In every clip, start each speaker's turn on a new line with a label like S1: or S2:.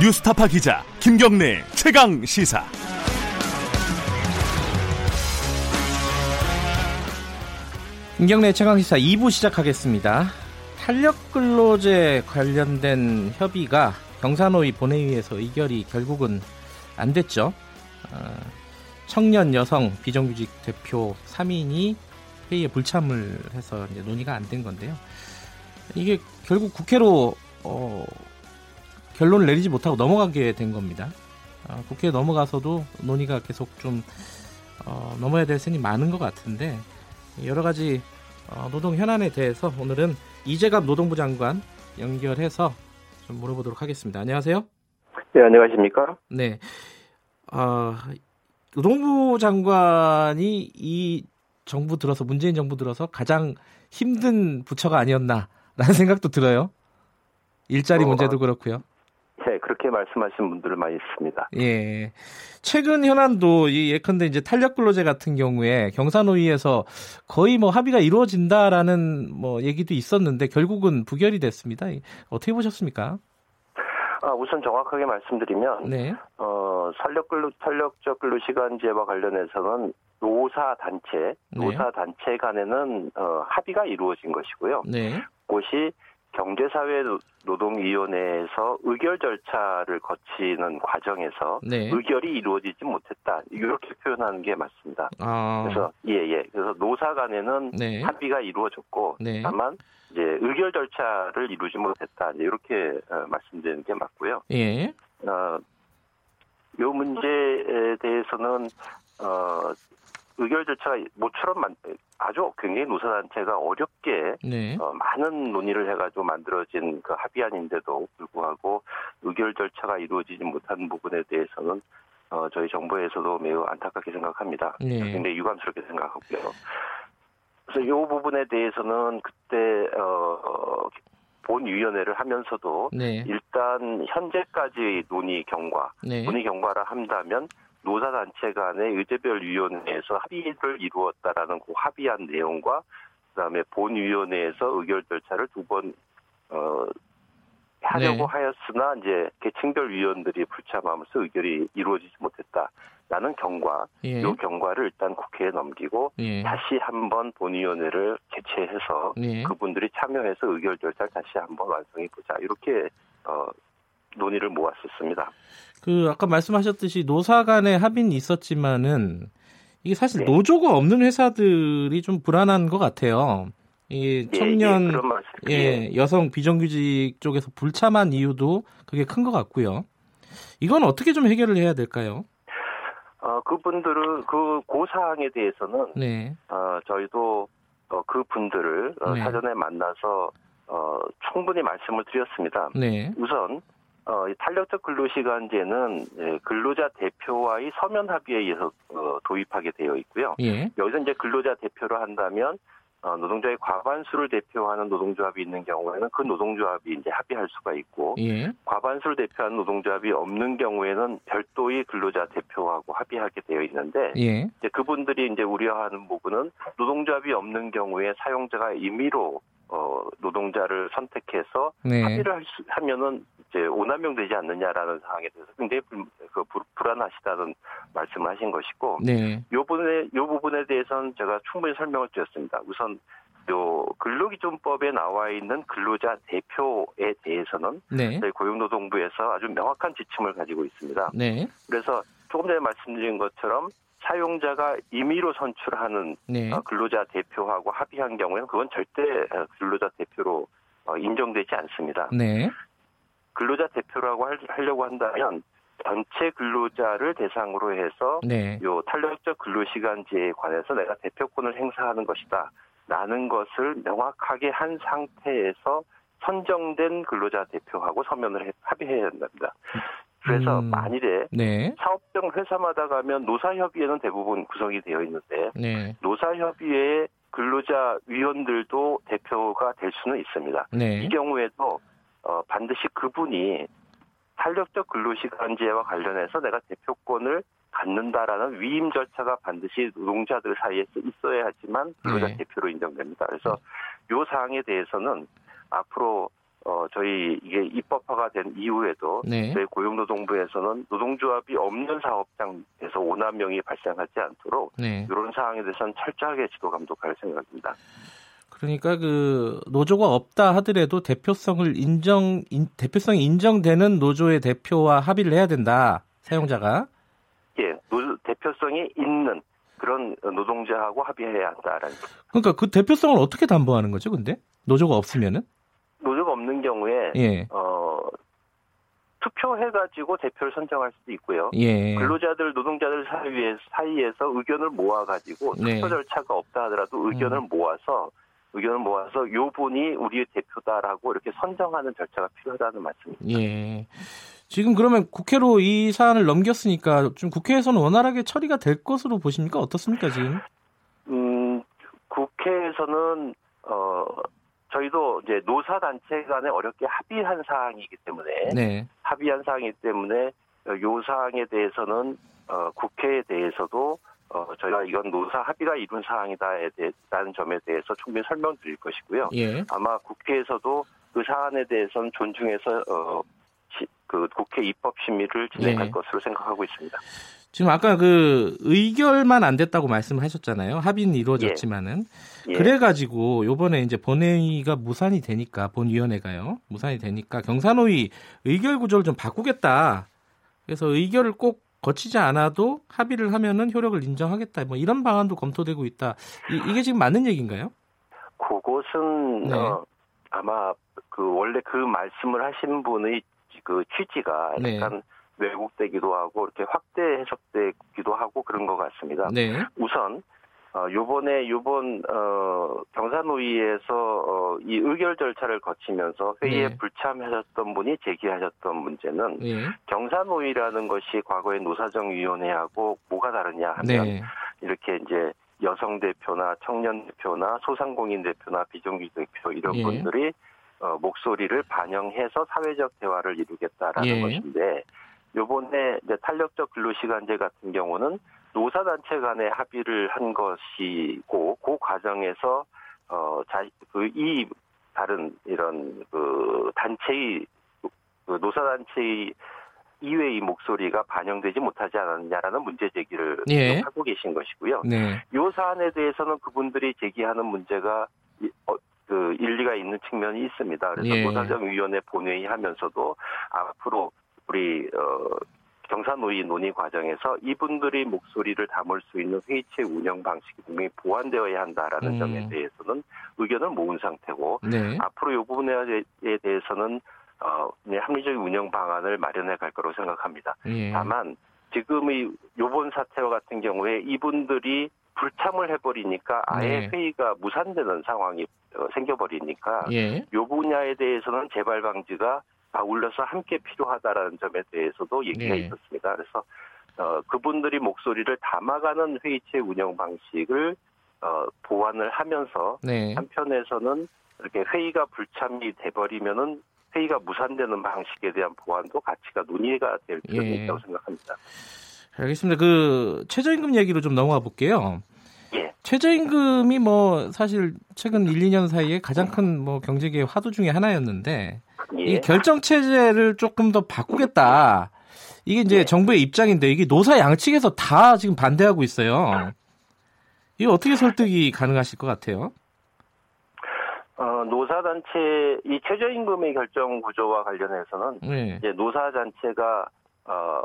S1: 뉴스타파 기자 김경래 최강 시사.
S2: 김경래 최강 시사 2부 시작하겠습니다. 탄력 근로제 관련된 협의가 경사노위 본회의에서 의결이 결국은 안 됐죠. 어, 청년 여성 비정규직 대표 3인이 회의에 불참을 해서 논의가 안 된 건데요. 이게 결국 국회로 어, 결론을 내리지 못하고 넘어가게 된 겁니다. 어, 국회에 넘어가서도 논의가 계속 좀 어, 넘어야 될 셈이 많은 것 같은데 여러 가지 어, 노동 현안에 대해서 오늘은 이재갑 노동부 장관 연결해서 좀 물어보도록 하겠습니다. 안녕하세요.
S3: 네, 안녕하십니까?
S2: 네. 어, 노동부 장관이 이 정부 들어서 문재인 정부 들어서 가장 힘든 부처가 아니었나라는 생각도 들어요. 일자리
S3: 어,
S2: 문제도 그렇고요.
S3: 네, 그렇게 말씀하신 분들 많이 있습니다.
S2: 예. 최근 현안도 이 예컨대 이제 탄력 근로제 같은 경우에 경사노위에서 거의 뭐 합의가 이루어진다라는 뭐 얘기도 있었는데 결국은 부결이 됐습니다. 어떻게 보셨습니까?
S3: 아, 우선 정확하게 말씀드리면,
S2: 네.
S3: 어, 탄력 근로, 탄력적 근로 시간제와 관련해서는 노사 단체,
S2: 네.
S3: 노사 단체 간에는 어, 합의가 이루어진 것이고요.
S2: 네.
S3: 그것이 경제사회노동위원회에서 의결 절차를 거치는 과정에서
S2: 네.
S3: 의결이 이루어지지 못했다. 이렇게 표현하는 게 맞습니다.
S2: 아.
S3: 그래서 예, 예. 그래서 노사 간에는
S2: 네.
S3: 합의가 이루어졌고
S2: 네.
S3: 다만 이제 의결 절차를 이루지 못했다. 이렇게 어, 말씀드리는 게 맞고요.
S2: 예.
S3: 어, 요 문제에 대해서는 어, 의결 절차가 모처럼 만, 아주 굉장히 노사단체가 어렵게
S2: 네.
S3: 어, 많은 논의를 해가지고 만들어진 그 합의안인데도 불구하고 의결 절차가 이루어지지 못한 부분에 대해서는 어, 저희 정부에서도 매우 안타깝게 생각합니다.
S2: 네.
S3: 굉장히 유감스럽게 생각하고요. 그래서 이 부분에 대해서는 그때 어, 본위원회를 하면서도
S2: 네.
S3: 일단 현재까지 논의 경과,
S2: 네.
S3: 논의 경과를 한다면 노사단체 간의 의제별 위원회에서 합의를 이루었다라는 그 합의한 내용과 그다음에 본위원회에서 의결 절차를 두번 어, 하려고
S2: 네.
S3: 하였으나 이제 계층별 위원들이 불참하면서 의결이 이루어지지 못했다 라는 경과,
S2: 예.
S3: 이 경과를 일단 국회에 넘기고
S2: 예.
S3: 다시 한번 본위원회를 개최해서
S2: 네.
S3: 그분들이 참여해서 의결 절차를 다시 한번 완성해 보자 이렇게 어, 논의를 모았었습니다.
S2: 그 아까 말씀하셨듯이 노사 간의 합의는 있었지만은 이게 사실
S3: 네.
S2: 노조가 없는 회사들이 좀 불안한 것 같아요. 이
S3: 예,
S2: 청년
S3: 예, 그런 말씀.
S2: 예, 여성 비정규직 쪽에서 불참한 이유도 그게 큰 것 같고요. 이건 어떻게 좀 해결을 해야 될까요?
S3: 어, 그분들은 그, 그 사항에 대해서는
S2: 네,
S3: 어, 저희도 어, 그 분들을 어,
S2: 네.
S3: 사전에 만나서 어, 충분히 말씀을 드렸습니다.
S2: 네,
S3: 우선 어, 이 탄력적 근로시간제는 예, 근로자 대표와의 서면 합의에 의해서 어, 도입하게 되어 있고요.
S2: 예,
S3: 여기서 이제 근로자 대표로 한다면 어, 노동자의 과반수를 대표하는 노동조합이 있는 경우에는 그 노동조합이 이제 합의할 수가 있고
S2: 예,
S3: 과반수를 대표하는 노동조합이 없는 경우에는 별도의 근로자 대표하고 합의하게 되어 있는데
S2: 예,
S3: 이제 그분들이 이제 우려하는 부분은 노동조합이 없는 경우에 사용자가 임의로 어, 노동자를 선택해서
S2: 네,
S3: 합의를 할 수, 하면은 이제 오남용되지 않느냐라는 사항에 대해서 굉장히 불, 그 불, 불안하시다는 말씀을 하신 것이고
S2: 네,
S3: 요 부분에 요 부분에 대해서는 제가 충분히 설명을 드렸습니다. 우선 요 근로기준법에 나와 있는 근로자 대표에 대해서는
S2: 네,
S3: 고용노동부에서 아주 명확한 지침을 가지고 있습니다.
S2: 네,
S3: 그래서 조금 전에 말씀드린 것처럼 사용자가 임의로 선출하는
S2: 네,
S3: 어, 근로자 대표하고 합의한 경우에는 그건 절대 어, 근로자 대표로 어, 인정되지 않습니다.
S2: 네,
S3: 근로자 대표라고 할- 하려고 한다면 전체 근로자를 대상으로 해서
S2: 네,
S3: 요 탄력적 근로시간제에 관해서 내가 대표권을 행사하는 것이다. 라는 것을 명확하게 한 상태에서 선정된 근로자 대표하고 서면을 해- 합의해야 된답니다. 그래서
S2: 음.
S3: 만일에
S2: 네,
S3: 사업장 회사마다 가면 노사협의회는 대부분 구성이 되어 있는데
S2: 네,
S3: 노사협의회의 근로자 위원들도 대표가 될 수는 있습니다.
S2: 네,
S3: 이 경우에도 어, 반드시 그분이 탄력적 근로시간제와 관련해서 내가 대표권을 갖는다라는 위임 절차가 반드시 노동자들 사이에서 있어야 하지만 근로자
S2: 네.
S3: 대표로 인정됩니다. 그래서 이 사항에 대해서는 앞으로 어, 저희 이게 입법화가 된 이후에도
S2: 네.
S3: 저희 고용노동부에서는 노동조합이 없는 사업장에서 오남용이 발생하지 않도록
S2: 네.
S3: 이런 사항에 대해서는 철저하게 지도 감독할 생각입니다.
S2: 그러니까 그 노조가 없다 하더라도 대표성을 인정 인, 대표성이 인정되는 노조의 대표와 합의를 해야 된다. 사용자가.
S3: 예, 노, 대표성이 있는 그런 노동자하고 합의해야 한다라는.
S2: 그러니까 그 대표성을 어떻게 담보하는 거죠, 근데? 노조가 없으면은?
S3: 노조가 없는 경우에
S2: 예.
S3: 어, 투표해가지고 대표를 선정할 수도 있고요.
S2: 예.
S3: 근로자들, 노동자들 사이에, 사이에서 의견을 모아가지고 투표
S2: 네.
S3: 절차가 없다 하더라도 의견을
S2: 음.
S3: 모아서 의견을 모아서 요 분이 우리의 대표다라고 이렇게 선정하는 절차가 필요하다는 말씀입니다.
S2: 예. 지금 그러면 국회로 이 사안을 넘겼으니까 좀 국회에서는 원활하게 처리가 될 것으로 보십니까? 어떻습니까, 지금?
S3: 음, 국회에서는 어 저희도 이제 노사 단체 간에 어렵게 합의한 사항이기 때문에
S2: 네.
S3: 합의한 사항이기 때문에 어, 요 사항에 대해서는 어, 국회에 대해서도 어, 저희가 이건 노사 합의가 이룬 사항이다에 대한 점에 대해서 충분히 설명드릴 것이고요.
S2: 예.
S3: 아마 국회에서도 그 사안에 대해서는 존중해서 어, 시- 그 국회 입법 심의를 진행할
S2: 네.
S3: 것으로 생각하고 있습니다.
S2: 지금 아까 그 의결만 안 됐다고 말씀을 하셨잖아요. 합의는 이루어졌지만은
S3: 예.
S2: 그래가지고 요번에 이제 본회의가 무산이 되니까 본위원회가요 무산이 되니까 경산호위 의결 구조를 좀 바꾸겠다. 그래서 의결을 꼭 거치지 않아도 합의를 하면은 효력을 인정하겠다. 뭐 이런 방안도 검토되고 있다. 이, 게 지금 맞는 얘기인가요?
S3: 그것은
S2: 네.
S3: 어, 아마 그 원래 그 말씀을 하신 분의 그 취지가
S2: 네.
S3: 약간 왜곡되기도 하고 이렇게 확대 해석되기도 하고 그런 것 같습니다.
S2: 네.
S3: 우선 어, 요번에 요번 어, 경산노위에서 어, 이 의결 절차를 거치면서 회의에
S2: 네.
S3: 불참하셨던 분이 제기하셨던 문제는
S2: 예.
S3: 경산노위라는 것이 과거의 노사정위원회하고 뭐가 다르냐 하면
S2: 네.
S3: 이렇게 이제 여성 대표나 청년 대표나 소상공인 대표나 비정규 대표 이런
S2: 예.
S3: 분들이 어, 목소리를 반영해서 사회적 대화를 이루겠다라는
S2: 예.
S3: 것인데 요번에 이제 탄력적 근로시간제 같은 경우는 노사단체 간에 합의를 한 것이고 그 과정에서 어자그이 다른 이런 그 단체의 그 노사단체의 이외의 목소리가 반영되지 못하지 않았냐라는 문제 제기를
S2: 예.
S3: 하고 계신 것이고요.
S2: 네.
S3: 요 사안에 대해서는 그분들이 제기하는 문제가 이- 어, 그 일리가 있는 측면이 있습니다. 그래서
S2: 예.
S3: 노사정위원회 본회의 하면서도 앞으로 우리 어, 경사노위 논의 과정에서 이분들이 목소리를 담을 수 있는 회의체 운영 방식이 분명히 보완되어야 한다라는
S2: 음.
S3: 점에 대해서는 의견을 모은 상태고
S2: 네.
S3: 앞으로 이 부분에 대해서는 어, 네, 합리적인 운영 방안을 마련해 갈 거라고 생각합니다.
S2: 예.
S3: 다만 지금의 요번 사태와 같은 경우에 이분들이 불참을 해버리니까 아예
S2: 네.
S3: 회의가 무산되는 상황이 어, 생겨버리니까
S2: 예.
S3: 요 분야에 대해서는 재발 방지가 아울러서 함께 필요하다라는 점에 대해서도 얘기가
S2: 네.
S3: 있었습니다. 그래서 어, 그분들이 목소리를 담아가는 회의체 운영 방식을 어, 보완을 하면서
S2: 네.
S3: 한편에서는 이렇게 회의가 불참이 돼버리면은 회의가 무산되는 방식에 대한 보완도 가치가 논의가 될 필요가
S2: 예.
S3: 있다고 생각합니다.
S2: 알겠습니다. 그 최저임금 얘기로 좀 넘어가 볼게요.
S3: 예.
S2: 최저임금이 뭐 사실 최근 1, 2년 사이에 가장 큰 뭐 경제계의 화두 중에 하나였는데
S3: 예.
S2: 이 결정 체제를 조금 더 바꾸겠다. 이게 이제
S3: 예. 정부의
S2: 입장인데 이게 노사 양측에서 다 지금 반대하고 있어요. 이게 어떻게 설득이 가능하실 것 같아요?
S3: 어, 노사단체 이 최저임금의 결정 구조와 관련해서는
S2: 네.
S3: 이제 노사단체가 어,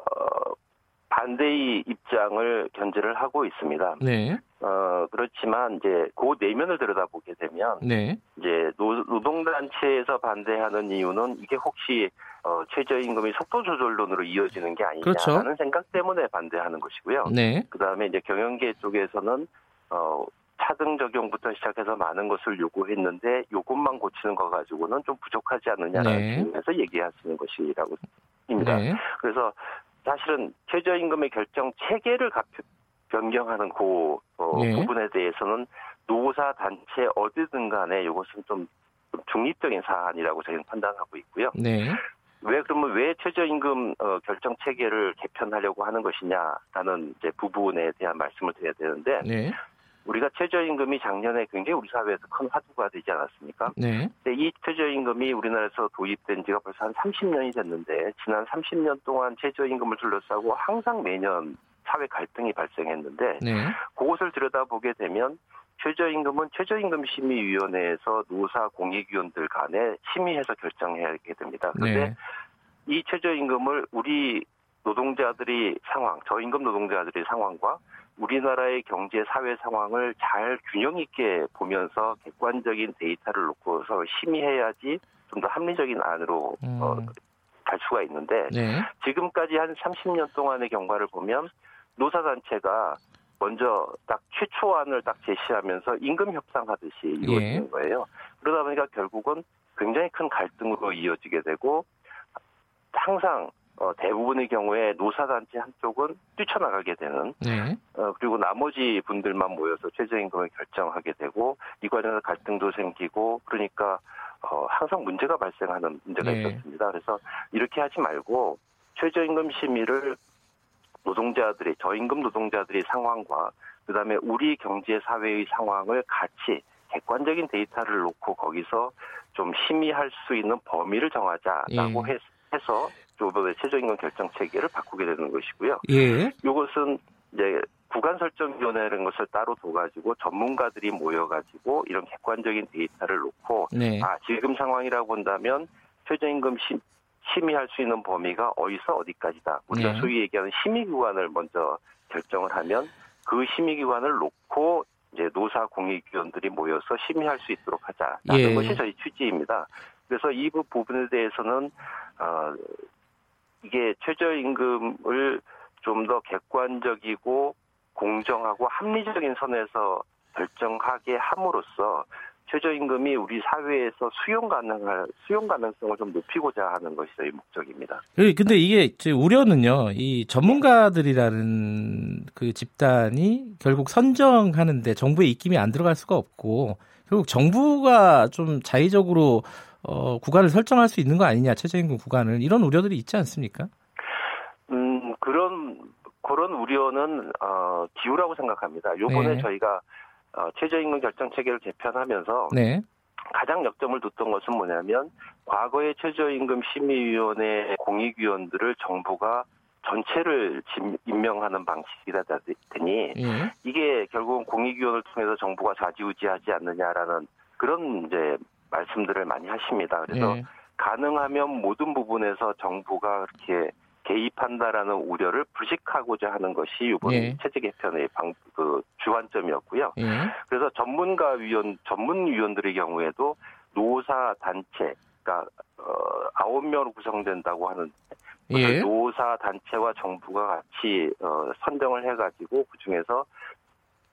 S3: 반대의 입장을 견제를 하고 있습니다.
S2: 네.
S3: 어, 그렇지만 이제 그 내면을 들여다보게 되면
S2: 네.
S3: 이제 노, 노동단체에서 반대하는 이유는 이게 혹시 어, 최저임금이 속도 조절론으로 이어지는 게 아니냐라는
S2: 그렇죠.
S3: 생각 때문에 반대하는 것이고요.
S2: 네.
S3: 그 다음에 이제 경영계 쪽에서는 어, 차등 적용부터 시작해서 많은 것을 요구했는데 요것만 고치는 거 가지고는 좀 부족하지 않느냐라는
S2: 네.
S3: 측면에서 얘기하시는 것이라고 입니다.
S2: 네.
S3: 그래서 사실은 최저임금의 결정 체계를 가- 변경하는 그 어,
S2: 네.
S3: 부분에 대해서는 노사 단체 어디든 간에 이것은 좀, 좀 중립적인 사안이라고 저희는 판단하고 있고요.
S2: 네.
S3: 왜 그러면 왜 최저임금 어, 결정 체계를 개편하려고 하는 것이냐라는 이제 부분에 대한 말씀을 드려야 되는데
S2: 네.
S3: 우리가 최저임금이 작년에 굉장히 우리 사회에서 큰 화두가 되지 않았습니까?
S2: 네.
S3: 근데 이 최저임금이 우리나라에서 도입된 지가 벌써 한 30년이 됐는데 지난 30년 동안 최저임금을 둘러싸고 항상 매년 사회 갈등이 발생했는데
S2: 네.
S3: 그것을 들여다보게 되면 최저임금은 최저임금심의위원회에서 노사 공익위원들 간에 심의해서 결정해야 하게 됩니다. 그런데
S2: 네.
S3: 이 최저임금을 우리 노동자들이 상황, 저임금 노동자들의 상황과 우리나라의 경제 사회 상황을 잘 균형 있게 보면서 객관적인 데이터를 놓고서 심의해야지 좀 더 합리적인 안으로
S2: 음.
S3: 어, 갈 수가 있는데
S2: 네.
S3: 지금까지 한 30년 동안의 경과를 보면 노사 단체가 먼저 딱 최초안을 딱 제시하면서 임금 협상하듯이 이루어지는
S2: 예.
S3: 거예요. 그러다 보니까 결국은 굉장히 큰 갈등으로 이어지게 되고 항상 어, 대부분의 경우에 노사단체 한쪽은 뛰쳐나가게 되는
S2: 네.
S3: 어, 그리고 나머지 분들만 모여서 최저임금을 결정하게 되고 이 과정에서 갈등도 생기고 그러니까 어, 항상 문제가 발생하는 문제가
S2: 네.
S3: 있었습니다. 그래서 이렇게 하지 말고 최저임금 심의를 노동자들의 저임금 노동자들의 상황과 그다음에 우리 경제 사회의 상황을 같이 객관적인 데이터를 놓고 거기서 좀 심의할 수 있는 범위를 정하자라고
S2: 예.
S3: 해- 해서 이번에 최저임금 결정 체계를 바꾸게 되는 것이고요.
S2: 예.
S3: 이것은 이제 구간 설정 위원회라는 것을 따로 둬가지고 전문가들이 모여가지고 이런 객관적인 데이터를 놓고
S2: 네.
S3: 아 지금 상황이라고 본다면 최저임금 심, 심의할 수 있는 범위가 어디서 어디까지다. 우리가
S2: 네.
S3: 소위 얘기하는 심의기관을 먼저 결정을 하면 그 심의기관을 놓고 이제 노사 공익위원들이 모여서 심의할 수 있도록 하자라는
S2: 예.
S3: 것이 저희 취지입니다. 그래서 이 부- 부분에 대해서는 어, 이게 최저임금을 좀 더 객관적이고 공정하고 합리적인 선에서 결정하게 함으로써 최저임금이 우리 사회에서 수용 가능할 수용 가능성을 좀 높이고자 하는 것이 저희 목적입니다.
S2: 예, 근데 이게 제 우려는요, 이 전문가들이라는 그 집단이 결국 선정하는데 정부의 입김이 안 들어갈 수가 없고, 결국 정부가 좀 자의적으로 어, 구간을 설정할 수 있는 거 아니냐, 최저임금 구간을. 이런 우려들이 있지 않습니까?
S3: 음 그런 그런 우려는 어, 기우라고 생각합니다. 요번에
S2: 네.
S3: 저희가 어, 최저임금 결정 체계를 개편하면서
S2: 네.
S3: 가장 역점을 뒀던 것은 뭐냐면 과거의 최저임금 심의위원회 공익위원들을 정부가 전체를 임- 임명하는 방식이다 보니
S2: 예.
S3: 이게 결국은 공익위원을 통해서 정부가 좌지우지하지 않느냐라는 그런 이제 말씀들을 많이 하십니다. 그래서
S2: 예.
S3: 가능하면 모든 부분에서 정부가 그렇게 개입한다라는 우려를 불식하고자 하는 것이 이번
S2: 예.
S3: 체제 개편의 방, 그 주안점이었고요.
S2: 예.
S3: 그래서 전문가 위원, 전문 위원들의 경우에도 노사 단체가 어, 아홉 명으로 구성된다고 하는
S2: 예.
S3: 노사 단체와 정부가 같이 어, 선정을 해가지고 그 중에서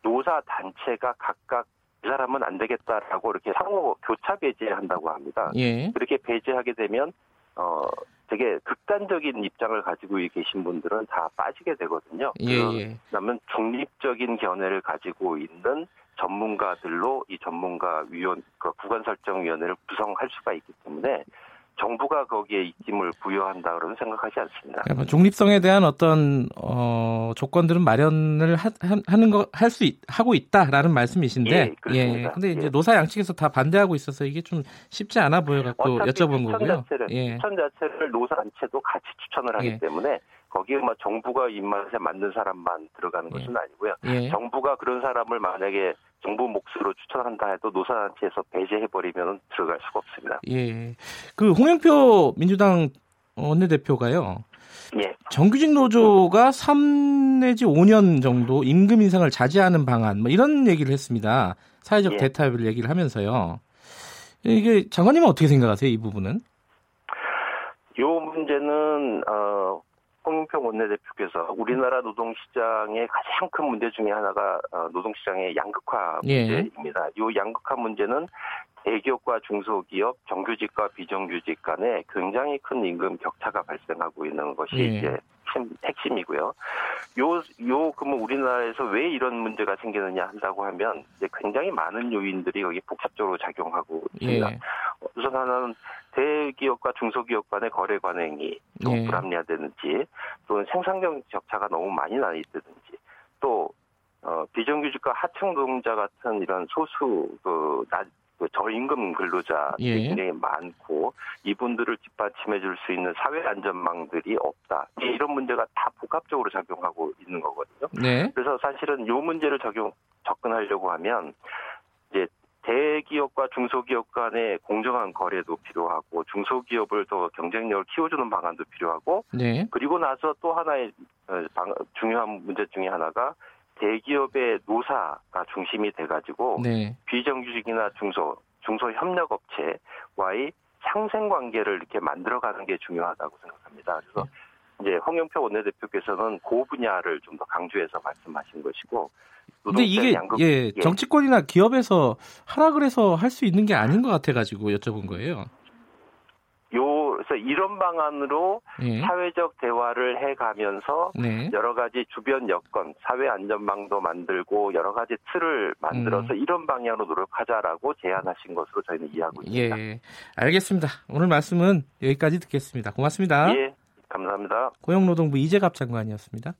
S3: 노사 단체가 각각 이 사람은 안 되겠다라고 이렇게 상호 교차 배제한다고 합니다.
S2: 예.
S3: 그렇게 배제하게 되면 어 되게 극단적인 입장을 가지고 계신 분들은 다 빠지게 되거든요.
S2: 예. 예.
S3: 그러면 중립적인 견해를 가지고 있는 전문가들로 이 전문가 위원 그 구간 설정 위원회를 구성할 수가 있기 때문에 정부가 거기에 입김을 부여한다 그러면 생각하지 않습니다.
S2: 그러니까 중립성에 대한 어떤 어, 조건들은 마련을 하, 는 거 할 수 하고 있다라는 말씀이신데
S3: 예, 그렇습니다.
S2: 근데 이제
S3: 예.
S2: 노사 양측에서 다 반대하고 있어서 이게 좀 쉽지 않아 보여 갖고
S3: 어차피
S2: 여쭤본
S3: 추천
S2: 거고요.
S3: 자체를
S2: 예.
S3: 추천 자체를 노사 단체도 같이 추천을 하기
S2: 예.
S3: 때문에 거기에 뭐 정부가 입맛에 맞는 사람만 들어가는
S2: 예.
S3: 것은 아니고요.
S2: 예.
S3: 정부가 그런 사람을 만약에 정부 몫으로 추천한다 해도 노사 단체에서 배제해 버리면 들어갈 수가 없습니다.
S2: 예. 그 홍영표 민주당 원내대표가요.
S3: 예.
S2: 정규직 노조가 3 내지 5년 정도 임금 인상을 자제하는 방안 뭐 이런 얘기를 했습니다. 사회적
S3: 예.
S2: 대타협을 얘기를 하면서요. 이게 장관님은 어떻게 생각하세요? 이 부분은?
S3: 요 문제는 어 홍영표 원내대표께서 우리나라 노동시장의 가장 큰 문제 중에 하나가 어, 노동시장의 양극화
S2: 예.
S3: 문제입니다. 요 양극화 문제는 대기업과 중소기업, 정규직과 비정규직 간에 굉장히 큰 임금 격차가 발생하고 있는 것이
S2: 예.
S3: 이제 핵심, 핵심이고요. 요, 요, 그러면 우리나라에서 왜 이런 문제가 생기느냐 한다고 하면 이제 굉장히 많은 요인들이 여기 복합적으로 작용하고 있습니다.
S2: 예.
S3: 우선 하나는 대기업과 중소기업 간의 거래 관행이 좀
S2: 예.
S3: 불합리하다든지 또는 생산경 격차가 너무 많이 나 있다든지 또 어, 비정규직과 하청 노동자 같은 이런 소수 그, 나, 그 저임금 근로자들이
S2: 예.
S3: 굉장히 많고 이분들을 뒷받침해 줄 수 있는 사회 안전망들이 없다. 이런 문제가 다 복합적으로 작용하고 있는 거거든요.
S2: 네.
S3: 그래서 사실은 이 문제를 적용 접근하려고 하면 이제 대기업과 중소기업 간의 공정한 거래도 필요하고 중소기업을 더 경쟁력을 키워주는 방안도 필요하고
S2: 네.
S3: 그리고 나서 또 하나의 어, 방- 중요한 문제 중에 하나가 대기업의 노사가 중심이 돼가지고
S2: 네.
S3: 비정규직이나 중소 중소 협력업체와의 상생 관계를 이렇게 만들어가는 게 중요하다고 생각합니다. 그래서 이제 홍영표 원내대표께서는 그 분야를 좀 더 강조해서 말씀하신 것이고.
S2: 근데 이게
S3: 양극-
S2: 예, 정치권이나 기업에서 하라 그래서 할 수 있는 게 아닌 것 같아가지고 여쭤본 거예요.
S3: 이런 방안으로
S2: 예.
S3: 사회적 대화를 해가면서
S2: 네.
S3: 여러 가지 주변 여건, 사회 안전망도 만들고 여러 가지 틀을 만들어서
S2: 음.
S3: 이런 방향으로 노력하자라고 제안하신 것으로 저희는 이해하고 있습니다.
S2: 예. 알겠습니다. 오늘 말씀은 여기까지 듣겠습니다. 고맙습니다.
S3: 예, 감사합니다.
S2: 고용노동부 이재갑 장관이었습니다.